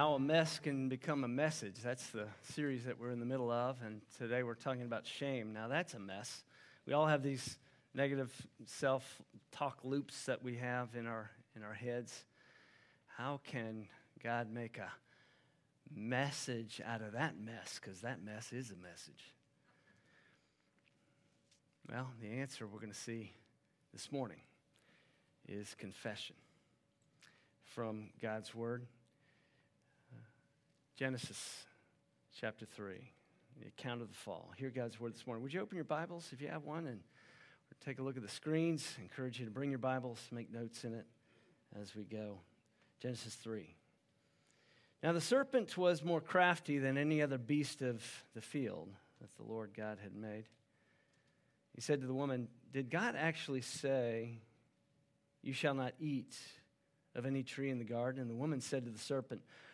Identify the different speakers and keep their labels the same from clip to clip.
Speaker 1: how a mess can become a message. That's the series that we're in the middle of, and today we're talking about shame. Now, that's a mess. We all have these negative self talk loops that we have in our, in our heads. How can God make a message out of that mess? Because that mess is a message. Well, the answer we're going to see this morning is confession from God's Word. Genesis chapter 3, the account of the fall. Hear God's word this morning. Would you open your Bibles if you have one and take a look at the screens? I encourage you to bring your Bibles, make notes in it as we go. Genesis 3. Now the serpent was more crafty than any other beast of the field that the Lord God had made. He said to the woman, Did God actually say, You shall not eat of any tree in the garden? And the woman said to the serpent,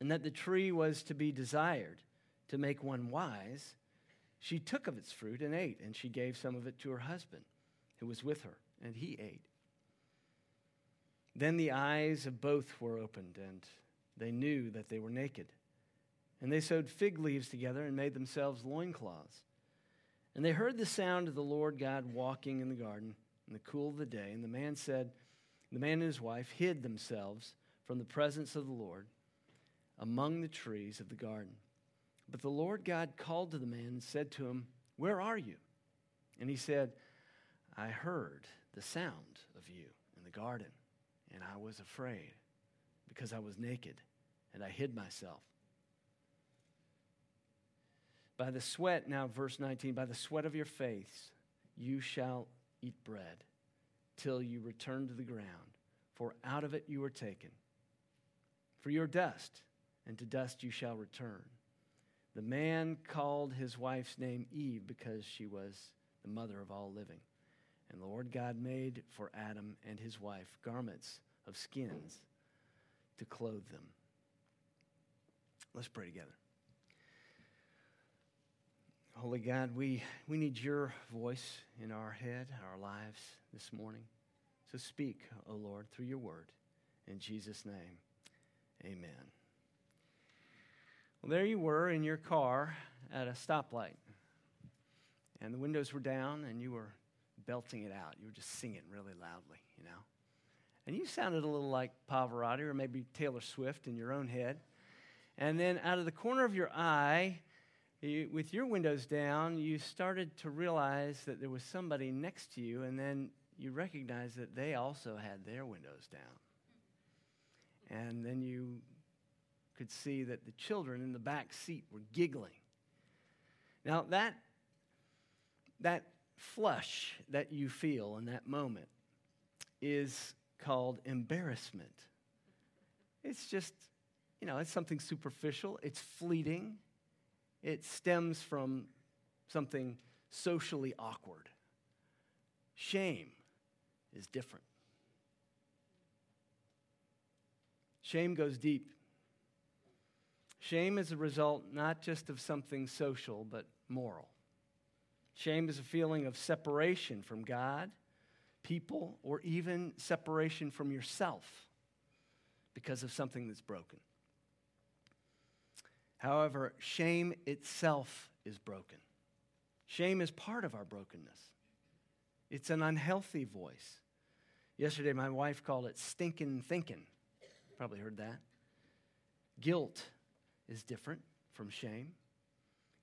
Speaker 1: and that the tree was to be desired to make one wise, she took of its fruit and ate, and she gave some of it to her husband who was with her, and he ate. Then the eyes of both were opened, and they knew that they were naked. And they sewed fig leaves together and made themselves loincloths. And they heard the sound of the Lord God walking in the garden in the cool of the day. And the man said, The man and his wife hid themselves from the presence of the Lord among the trees of the garden. But the Lord God called to the man and said to him, Where are you? And he said, I heard the sound of you in the garden, and I was afraid because I was naked and I hid myself. By the sweat, now verse 19, by the sweat of your face you shall eat bread till you return to the ground, for out of it you were taken. For your dust and to dust you shall return. The man called his wife's name Eve because she was the mother of all living. And the Lord God made for Adam and his wife garments of skins to clothe them. Let's pray together. Holy God, we, we need your voice in our head, our lives this morning. So speak, O Lord, through your word. In Jesus' name, amen. Well, there you were in your car at a stoplight, and the windows were down, and you were belting it out. You were just singing really loudly, you know. And you sounded a little like Pavarotti or maybe Taylor Swift in your own head. And then out of the corner of your eye, you, with your windows down, you started to realize that there was somebody next to you, and then you recognized that they also had their windows down. And then you could see that the children in the back seat were giggling. Now, that, that flush that you feel in that moment is called embarrassment. It's just, you know, it's something superficial, it's fleeting, it stems from something socially awkward. Shame is different. Shame goes deep Shame is a result not just of something social, but moral. Shame is a feeling of separation from God, people, or even separation from yourself because of something that's broken. However, shame itself is broken. Shame is part of our brokenness. It's an unhealthy voice. Yesterday, my wife called it stinking thinking. Probably heard that. Guilt is different from shame.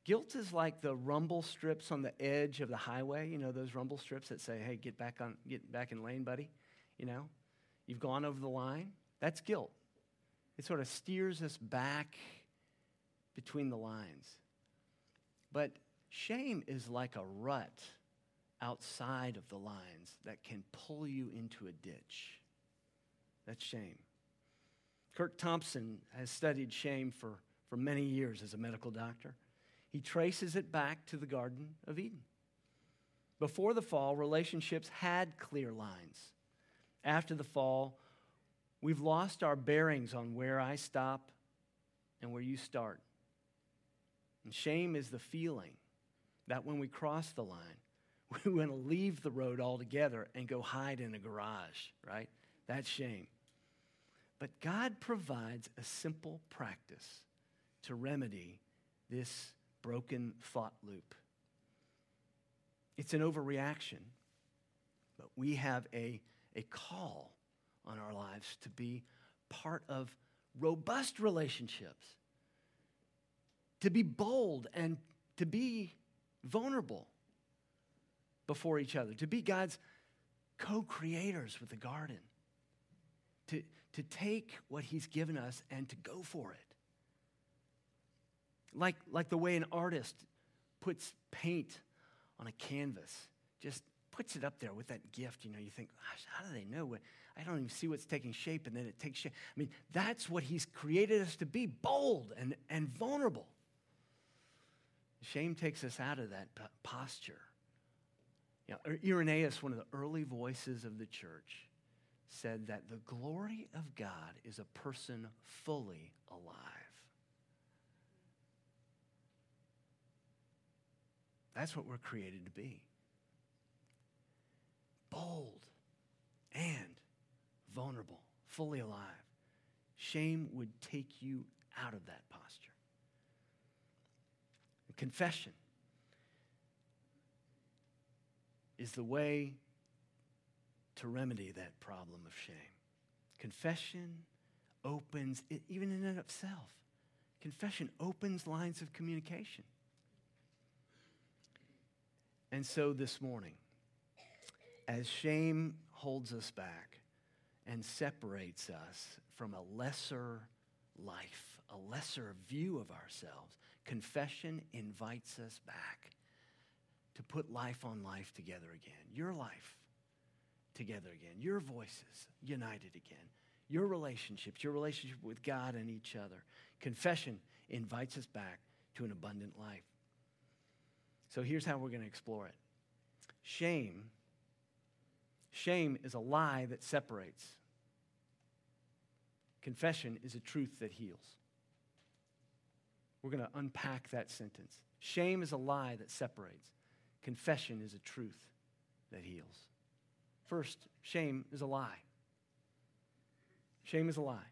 Speaker 1: Guilt is like the rumble strips on the edge of the highway. You know those rumble strips that say, "Hey, get back on, get back in lane, buddy." You know, you've gone over the line. That's guilt. It sort of steers us back between the lines. But shame is like a rut outside of the lines that can pull you into a ditch. That's shame. Curt Thompson has studied shame for for many years as a medical doctor. He traces it back to the Garden of Eden. Before the fall, relationships had clear lines. After the fall, we've lost our bearings on where I stop and where you start. And shame is the feeling that when we cross the line, we want to leave the road altogether and go hide in a garage, right? That's shame. But God provides a simple practice to remedy this broken thought loop. It's an overreaction, but we have a, a call on our lives to be part of robust relationships, to be bold and to be vulnerable before each other, to be God's co creators with the garden, to, to take what He's given us and to go for it. Like, like the way an artist puts paint on a canvas, just puts it up there with that gift. You know, you think, gosh, how do they know what? I don't even see what's taking shape, and then it takes shape. I mean, that's what He's created us to be bold and, and vulnerable. Shame takes us out of that posture. You know, er-, Irenaeus, one of the early voices of the church, said that the glory of God is a person fully alive. That's what we're created to be bold and vulnerable, fully alive. Shame would take you out of that posture. Confession is the way to remedy that problem of shame. Confession opens, even in and of itself, confession opens lines of communication. And so this morning, as shame holds us back and separates us from a lesser life, a lesser view of ourselves, confession invites us back to put life on life together again. Your life together again. Your voices united again. Your relationships, your relationship with God and each other. Confession invites us back to an abundant life. So here's how we're going to explore it. Shame shame is a lie that separates. Confession is a truth that heals. We're going to unpack that sentence. Shame is a lie that separates. Confession is a truth that heals. First, shame is a lie. Shame is a lie.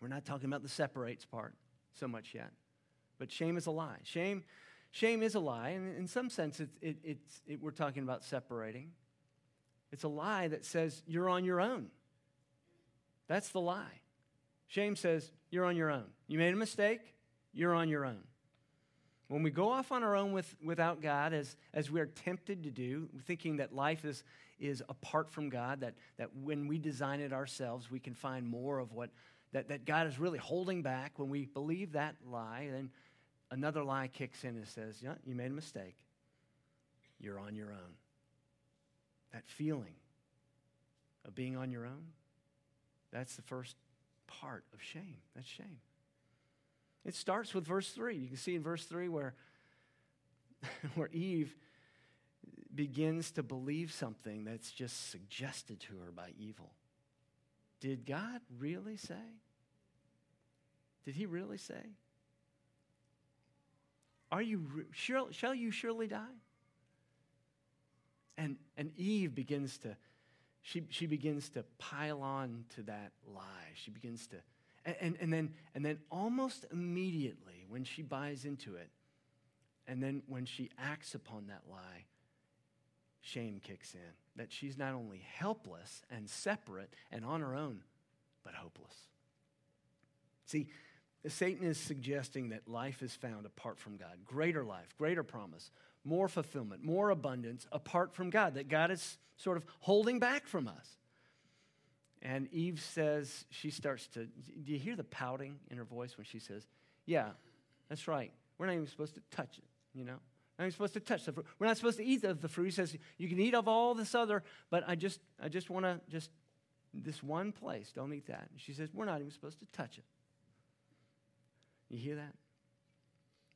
Speaker 1: We're not talking about the separates part so much yet, but shame is a lie. Shame, shame is a lie, and in some sense, it, it, it's, it, we're talking about separating. It's a lie that says you're on your own. That's the lie. Shame says you're on your own. You made a mistake, you're on your own. When we go off on our own with, without God, as, as we are tempted to do, thinking that life is, is apart from God, that, that when we design it ourselves, we can find more of what that, that God is really holding back, when we believe that lie, then another lie kicks in and says, Yeah, you made a mistake. You're on your own. That feeling of being on your own, that's the first part of shame. That's shame. It starts with verse 3. You can see in verse 3 where, where Eve begins to believe something that's just suggested to her by evil. Did God really say? Did he really say? Are you shall, shall you surely die? And, and Eve begins to, she, she begins to pile on to that lie. She begins to, and, and, and, then, and then almost immediately when she buys into it, and then when she acts upon that lie, shame kicks in. That she's not only helpless and separate and on her own, but hopeless. See, Satan is suggesting that life is found apart from God greater life, greater promise, more fulfillment, more abundance apart from God, that God is sort of holding back from us. And Eve says, she starts to, do you hear the pouting in her voice when she says, Yeah, that's right. We're not even supposed to touch it, you know? We're not supposed to touch the fruit. We're not supposed to eat of the fruit. He says, You can eat of all this other, but I just, I just want to just, this one place, don't eat that. And she says, We're not even supposed to touch it. You hear that?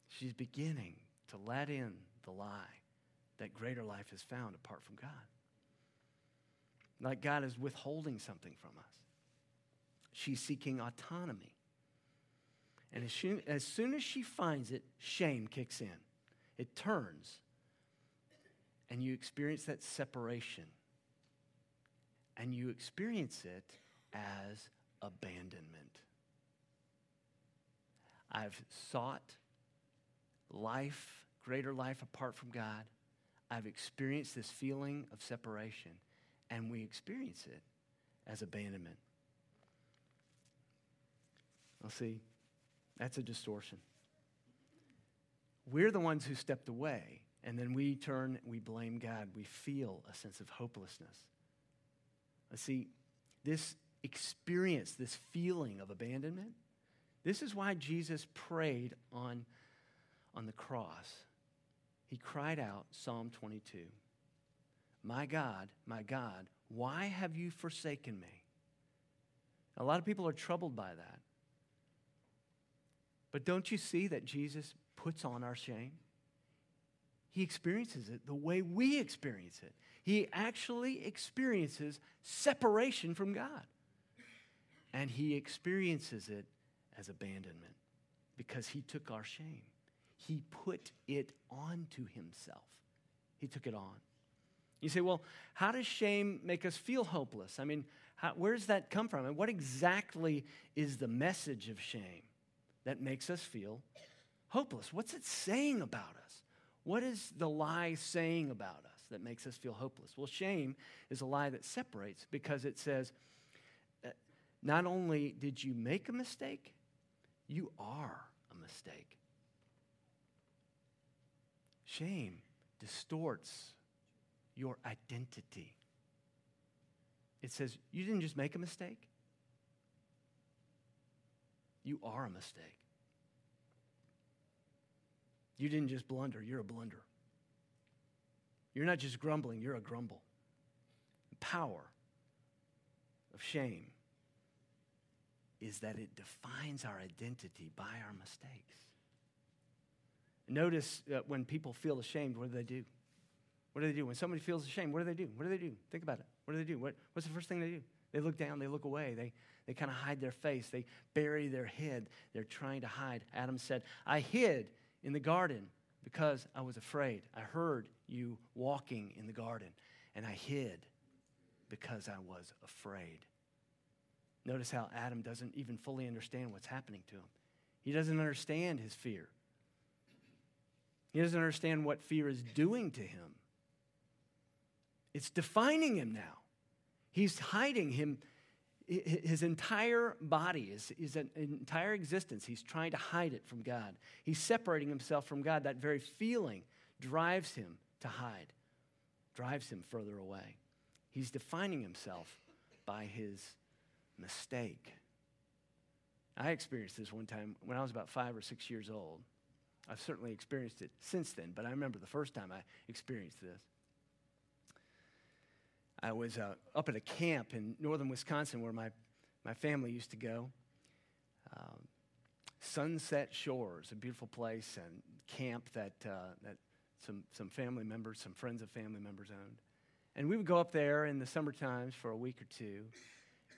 Speaker 1: She's beginning to let in the lie that greater life is found apart from God. Like God is withholding something from us. She's seeking autonomy. And as soon, as soon as she finds it, shame kicks in. It turns, and you experience that separation. And you experience it as abandonment. I've sought life, greater life apart from God. I've experienced this feeling of separation, and we experience it as abandonment. Well, see, that's a distortion. We're the ones who stepped away, and then we turn, we blame God. We feel a sense of hopelessness. Let's see, this experience, this feeling of abandonment, this is why Jesus prayed on, on the cross. He cried out, Psalm 22, My God, my God, why have you forsaken me? A lot of people are troubled by that. But don't you see that Jesus puts on our shame? He experiences it the way we experience it. He actually experiences separation from God. And he experiences it as abandonment because he took our shame. He put it onto himself. He took it on. You say, well, how does shame make us feel hopeless? I mean, how, where does that come from? And what exactly is the message of shame that makes us feel hopeless? What's it saying about us? What is the lie saying about us that makes us feel hopeless? Well, shame is a lie that separates because it says, uh, not only did you make a mistake, you are a mistake. Shame distorts your identity. It says, you didn't just make a mistake, you are a mistake. You didn't just blunder, you're a blunder. You're not just grumbling, you're a grumble. Power of shame is that it defines our identity by our mistakes. Notice when people feel ashamed, what do they do? What do they do? When somebody feels ashamed, what do they do? What do they do? Think about it. What do they do? What, what's the first thing they do? They look down, they look away, they, they kind of hide their face, they bury their head. They're trying to hide. Adam said, I hid in the garden because I was afraid. I heard you walking in the garden, and I hid because I was afraid. Notice how Adam doesn't even fully understand what's happening to him. He doesn't understand his fear. He doesn't understand what fear is doing to him. It's defining him now. He's hiding him, his entire body, his, his entire existence. He's trying to hide it from God. He's separating himself from God. That very feeling drives him to hide, drives him further away. He's defining himself by his mistake. I experienced this one time when I was about five or six years old. I've certainly experienced it since then, but I remember the first time I experienced this. I was uh, up at a camp in northern Wisconsin where my, my family used to go. Um, Sunset Shores, a beautiful place and camp that, uh, that some, some family members, some friends of family members owned. And we would go up there in the summer times for a week or two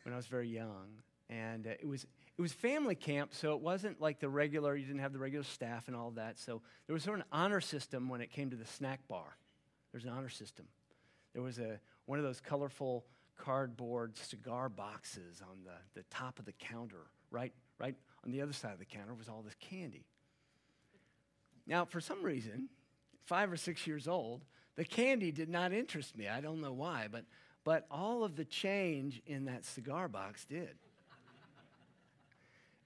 Speaker 1: when I was very young. And uh, it, was, it was family camp, so it wasn't like the regular, you didn't have the regular staff and all that. So there was sort of an honor system when it came to the snack bar. There's an honor system. There was a, one of those colorful cardboard cigar boxes on the, the top of the counter. Right, right on the other side of the counter was all this candy. Now, for some reason, five or six years old, the candy did not interest me. I don't know why, but but all of the change in that cigar box did.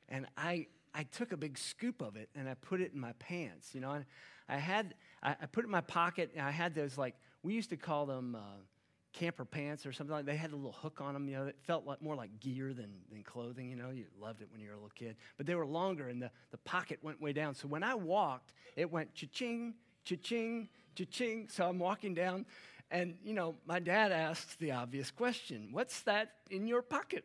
Speaker 1: and I, I took a big scoop of it and I put it in my pants. You know, I, I had, I, I, put it in my pocket and I had those like, we used to call them uh, camper pants or something like They had a little hook on them, you know, it felt like, more like gear than, than clothing, you know. You loved it when you were a little kid. But they were longer and the, the pocket went way down. So when I walked, it went cha-ching, cha-ching, cha-ching. So I'm walking down and, you know, my dad asked the obvious question What's that in your pocket?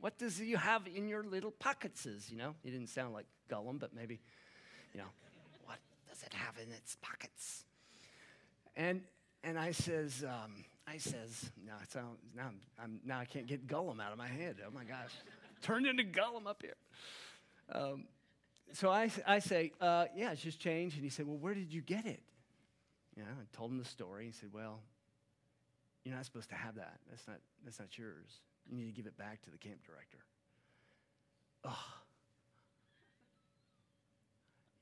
Speaker 1: What does you have in your little pockets? You know, he didn't sound like Gollum, but maybe, you know, what does it have in its pockets? And and I says, um, I says, no, so now I'm, I'm, now I can't get Gollum out of my head. Oh my gosh, turned into Gollum up here. Um, so I, I say, uh, yeah, it's just change. And he said, well, where did you get it? You know, I told him the story. He said, well, you're not supposed to have that. That's not, that's not yours. You need to give it back to the camp director. Oh.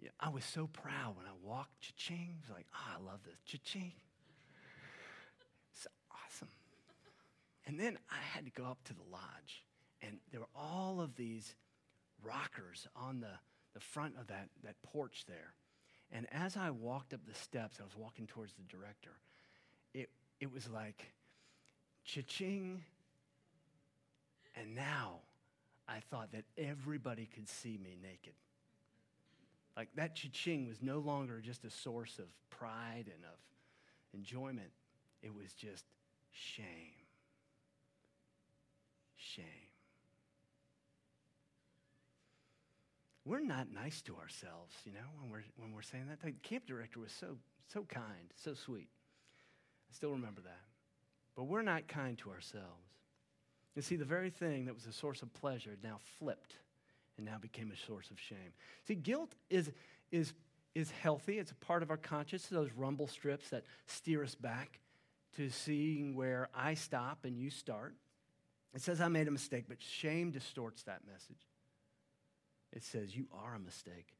Speaker 1: Yeah, I was so proud when I walked cha-ching. I was like, oh, I love this. Cha-ching. It's awesome. And then I had to go up to the lodge, and there were all of these rockers on the, the front of that, that porch there. And as I walked up the steps, I was walking towards the director. It, it was like, cha-ching. And now I thought that everybody could see me naked. Like that cha-ching was no longer just a source of pride and of enjoyment. It was just shame. Shame. We're not nice to ourselves, you know, when we're, when we're saying that. The camp director was so, so kind, so sweet. I still remember that. But we're not kind to ourselves. You see, the very thing that was a source of pleasure now flipped and now became a source of shame. See, guilt is, is, is healthy. It's a part of our conscience, those rumble strips that steer us back to seeing where I stop and you start. It says I made a mistake, but shame distorts that message. It says you are a mistake.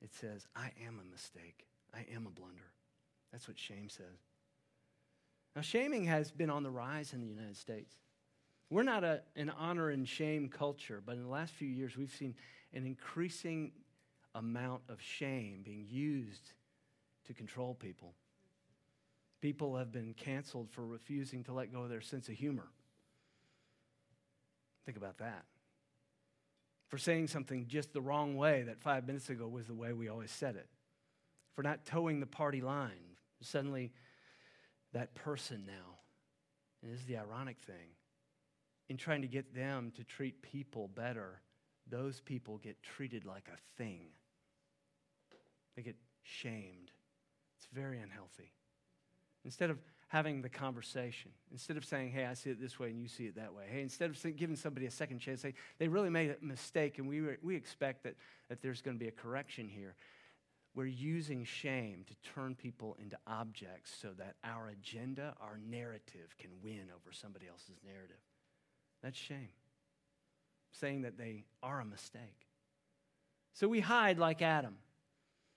Speaker 1: It says I am a mistake. I am a blunder. That's what shame says. Now, shaming has been on the rise in the United States. We're not a, an honor and shame culture, but in the last few years, we've seen an increasing amount of shame being used to control people. People have been canceled for refusing to let go of their sense of humor. Think about that. For saying something just the wrong way that five minutes ago was the way we always said it. For not toeing the party line. Suddenly, that person now, and this is the ironic thing, in trying to get them to treat people better, those people get treated like a thing. They get shamed. It's very unhealthy. Instead of having the conversation, instead of saying, hey, I see it this way and you see it that way, hey, instead of giving somebody a second chance, say, they really made a mistake and we, we expect that, that there's going to be a correction here. We're using shame to turn people into objects so that our agenda, our narrative, can win over somebody else's narrative. That's shame. Saying that they are a mistake. So we hide like Adam.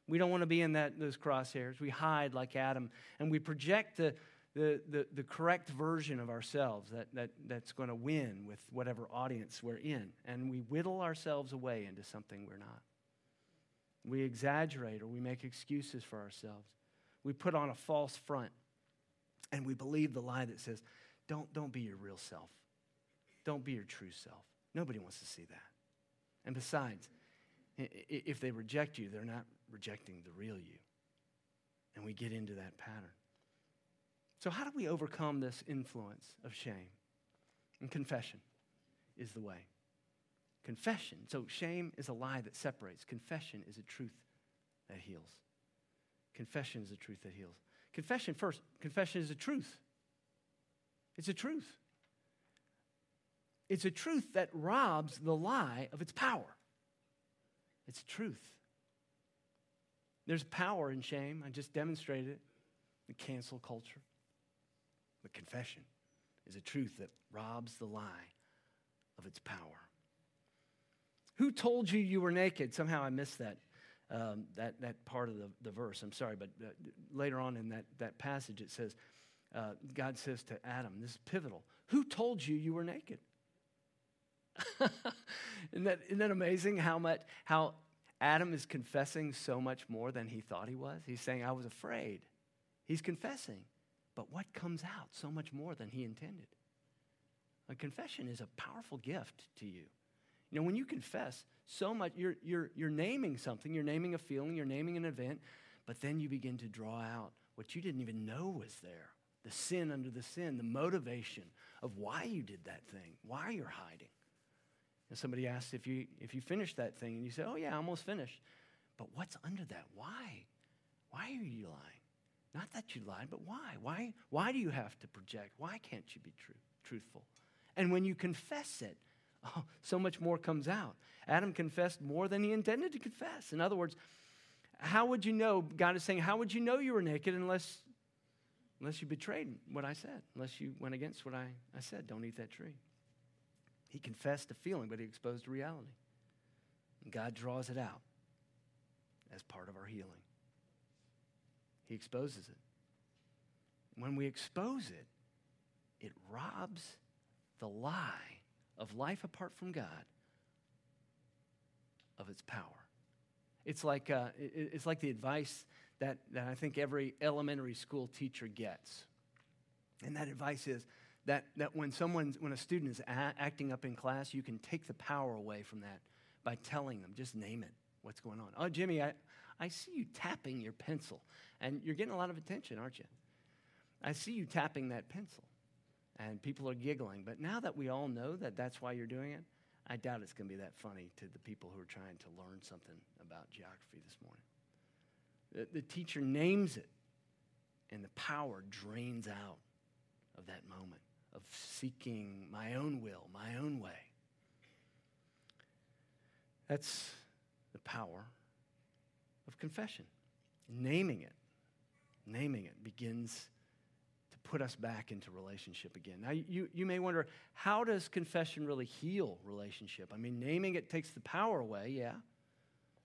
Speaker 1: We don't want to be in that, those crosshairs. We hide like Adam and we project the, the, the, the correct version of ourselves that, that, that's going to win with whatever audience we're in. And we whittle ourselves away into something we're not. We exaggerate or we make excuses for ourselves. We put on a false front and we believe the lie that says, don't, don't be your real self. Don't be your true self. Nobody wants to see that. And besides, if they reject you, they're not rejecting the real you. And we get into that pattern. So, how do we overcome this influence of shame? And confession is the way. Confession. So, shame is a lie that separates, confession is a truth that heals. Confession is a truth that heals. Confession, first, confession is a truth. It's a truth. It's a truth that robs the lie of its power. It's truth. There's power in shame. I just demonstrated it. The cancel culture. But confession is a truth that robs the lie of its power. Who told you you were naked? Somehow I missed that, um, that, that part of the, the verse. I'm sorry, but uh, later on in that, that passage it says, uh, God says to Adam, this is pivotal. Who told you you were naked? isn't, that, isn't that amazing how much how Adam is confessing so much more than he thought he was? He's saying, I was afraid. He's confessing. But what comes out so much more than he intended? A confession is a powerful gift to you. You know, when you confess so much, you're, you're, you're naming something, you're naming a feeling, you're naming an event, but then you begin to draw out what you didn't even know was there the sin under the sin, the motivation of why you did that thing, why you're hiding And somebody asks if you, if you finished that thing, and you say, Oh, yeah, I almost finished. But what's under that? Why? Why are you lying? Not that you lied, but why? Why, why do you have to project? Why can't you be true, truthful? And when you confess it, oh, so much more comes out. Adam confessed more than he intended to confess. In other words, how would you know? God is saying, How would you know you were naked unless, unless you betrayed what I said, unless you went against what I, I said? Don't eat that tree. He confessed a feeling, but he exposed a reality. And God draws it out as part of our healing. He exposes it. When we expose it, it robs the lie of life apart from God of its power. It's like, uh, it's like the advice that, that I think every elementary school teacher gets. And that advice is that, that when someone, when a student is a- acting up in class, you can take the power away from that by telling them, just name it, what's going on. Oh, Jimmy, I, I see you tapping your pencil, and you're getting a lot of attention, aren't you? I see you tapping that pencil, and people are giggling. But now that we all know that that's why you're doing it, I doubt it's going to be that funny to the people who are trying to learn something about geography this morning. The, the teacher names it, and the power drains out of that moment of seeking my own will, my own way. That's the power of confession. Naming it, naming it begins put us back into relationship again. Now, you, you may wonder, how does confession really heal relationship? I mean, naming it takes the power away, yeah.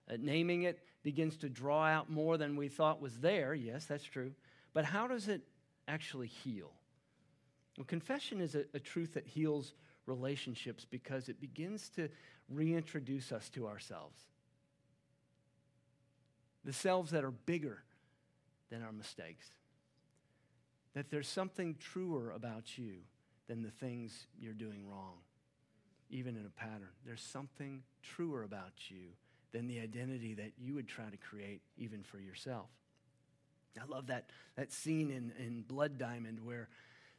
Speaker 1: Uh, naming it begins to draw out more than we thought was there, yes, that's true. But how does it actually heal? Well, confession is a, a truth that heals relationships because it begins to reintroduce us to ourselves. The selves that are bigger than our mistakes. That there's something truer about you than the things you're doing wrong, even in a pattern. There's something truer about you than the identity that you would try to create even for yourself. I love that, that scene in, in Blood Diamond where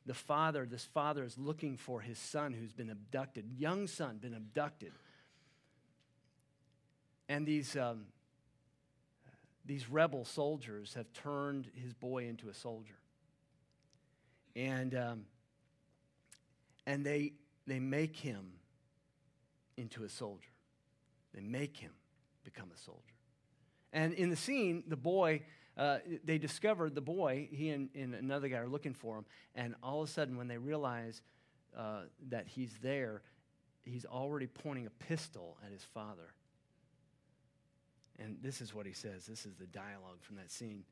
Speaker 1: the father, this father is looking for his son who's been abducted, young son, been abducted. And these, um, these rebel soldiers have turned his boy into a soldier. And, um, and they, they make him into a soldier. They make him become a soldier. And in the scene, the boy, uh, they discover the boy, he and, and, another guy are looking for him. And all of a sudden, when they realize uh, that he's there, he's already pointing a pistol at his father. And this is what he says. This is the dialogue from that scene.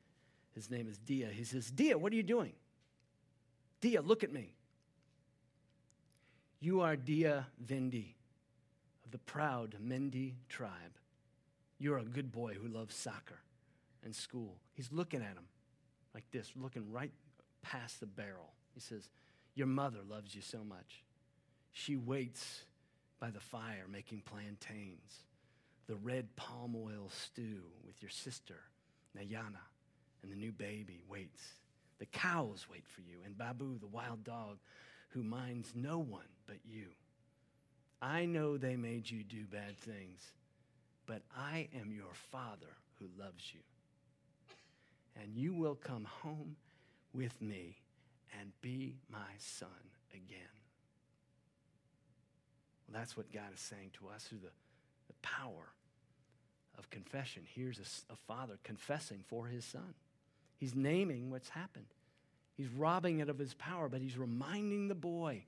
Speaker 1: His name is Dia. He says, Dia, what are you doing? Dia, look at me. You are Dia Vandy of the proud Mende tribe. You're a good boy who loves soccer and school. He's looking at him like this, looking right past the barrel. He says, Your mother loves you so much. She waits by the fire making plantains, the red palm oil stew with your sister, N'Yanda, and the new baby waits. The cows wait for you, and Babu, the wild dog, who minds no one but you. I know they made you do bad things but I am your Father who loves you. And you will come home with me and be my son again. Well, that's what God is saying to us through the, the power of confession. Here's a, a father confessing for his son. He's naming what's happened. He's robbing it of his power, but he's reminding the boy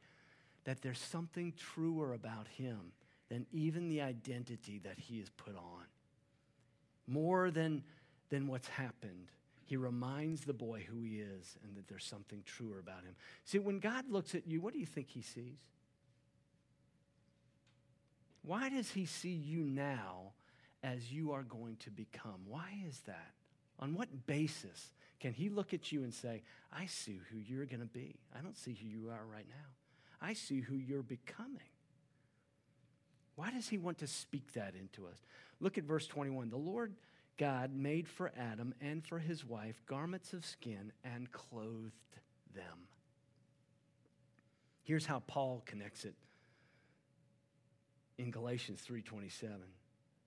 Speaker 1: that there's something truer about him than even the identity that he has put on. More than, than what's happened, he reminds the boy who he is and that there's something truer about him. See, when God looks at you, what do you think he sees? Why does he see you now as you are going to become? Why is that? On what basis can he look at you and say, I see who you're going to be? I don't see who you are right now. I see who you're becoming. Why does he want to speak that into us? Look at verse 21. The Lord God made for Adam and for his wife garments of skin and clothed them. Here's how Paul connects it in Galatians 3:27.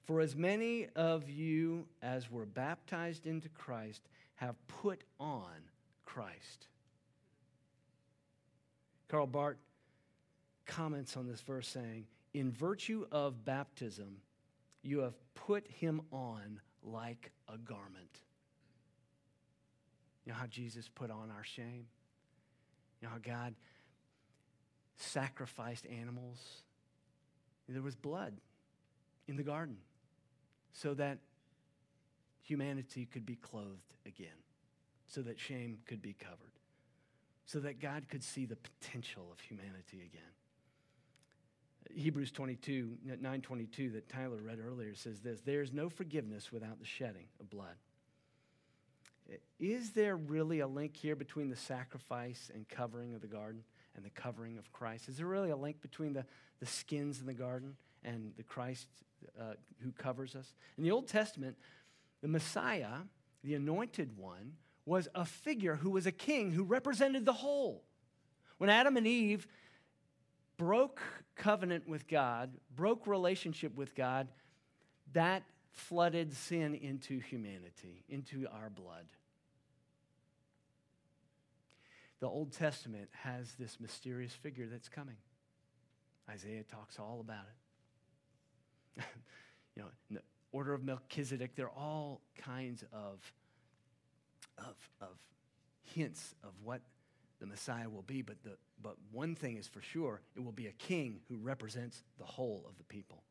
Speaker 1: For as many of you as were baptized into Christ have put on Christ. Karl Barth comments on this verse saying, In virtue of baptism, you have put him on like a garment. You know how Jesus put on our shame? You know how God sacrificed animals? There was blood in the garden so that humanity could be clothed again, so that shame could be covered, so that God could see the potential of humanity again. Hebrews 22, 922 that Tyler read earlier says this There is no forgiveness without the shedding of blood. Is there really a link here between the sacrifice and covering of the garden and the covering of Christ? Is there really a link between the, the skins in the garden and the Christ uh, who covers us? In the Old Testament, the Messiah, the anointed one, was a figure who was a king who represented the whole. When Adam and Eve broke covenant with God, broke relationship with God, that flooded sin into humanity, into our blood. The Old Testament has this mysterious figure that's coming. Isaiah talks all about it. you know, order of Melchizedek, there are all kinds of, of, of hints of what the Messiah will be, but, the, but one thing is for sure it will be a king who represents the whole of the people.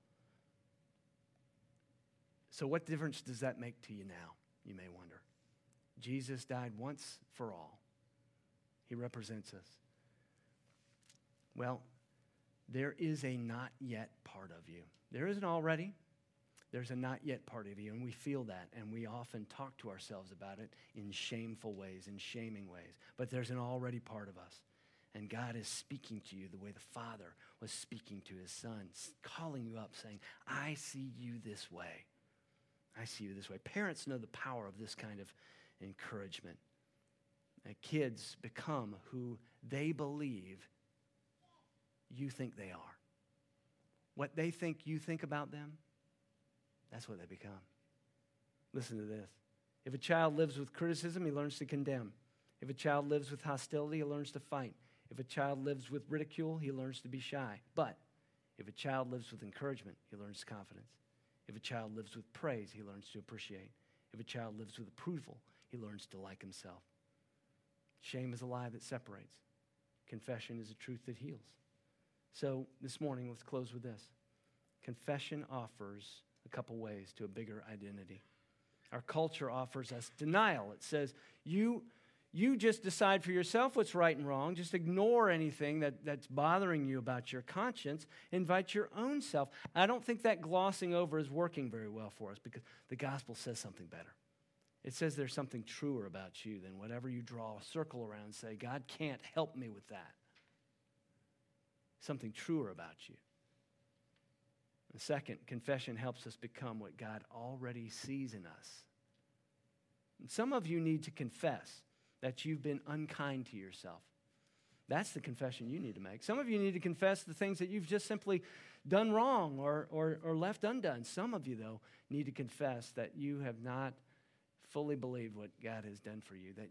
Speaker 1: So, what difference does that make to you now? You may wonder. Jesus died once for all, he represents us. Well, there is a not yet part of you. There isn't already, there's a not yet part of you, and we feel that, and we often talk to ourselves about it in shameful ways, in shaming ways. But there's an already part of us. And God is speaking to you the way the Father was speaking to his Son, calling you up, saying, I see you this way. I see you this way. Parents know the power of this kind of encouragement. And kids become who they believe you think they are. What they think you think about them, that's what they become. Listen to this. If a child lives with criticism, he learns to condemn. If a child lives with hostility, he learns to fight. If a child lives with ridicule, he learns to be shy. But if a child lives with encouragement, he learns confidence. If a child lives with praise, he learns to appreciate. If a child lives with approval, he learns to like himself. Shame is a lie that separates. Confession is a truth that heals. So this morning, let's close with this. Confession offers a couple ways to a bigger identity. Our culture offers us denial. It says, you, you just decide for yourself what's right and wrong. Just ignore anything that, that's bothering you about your conscience. Invite your own self. I don't think that glossing over is working very well for us because the gospel says something better. It says there's something truer about you than whatever you draw a circle around and say, God can't help me with that. Something truer about you. Second, confession helps us become what God already sees in us. And some of you need to confess that you've been unkind to yourself. That's the confession you need to make. Some of you need to confess the things that you've just simply done wrong or, or, or left undone. Some of you, though, need to confess that you have not fully believed what God has done for you. That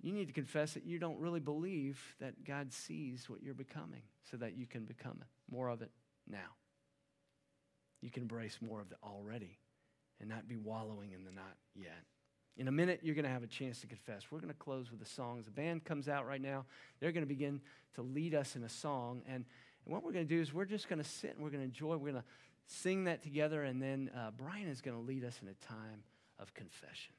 Speaker 1: you need to confess that you don't really believe that God sees what you're becoming so that you can become more of it now you can embrace more of the already and not be wallowing in the not yet. In a minute, you're going to have a chance to confess. We're going to close with a song. As the band comes out right now, they're going to begin to lead us in a song. And, and what we're going to do is we're just going to sit and we're going to enjoy. We're going to sing that together. And then uh, Brian is going to lead us in a time of confession.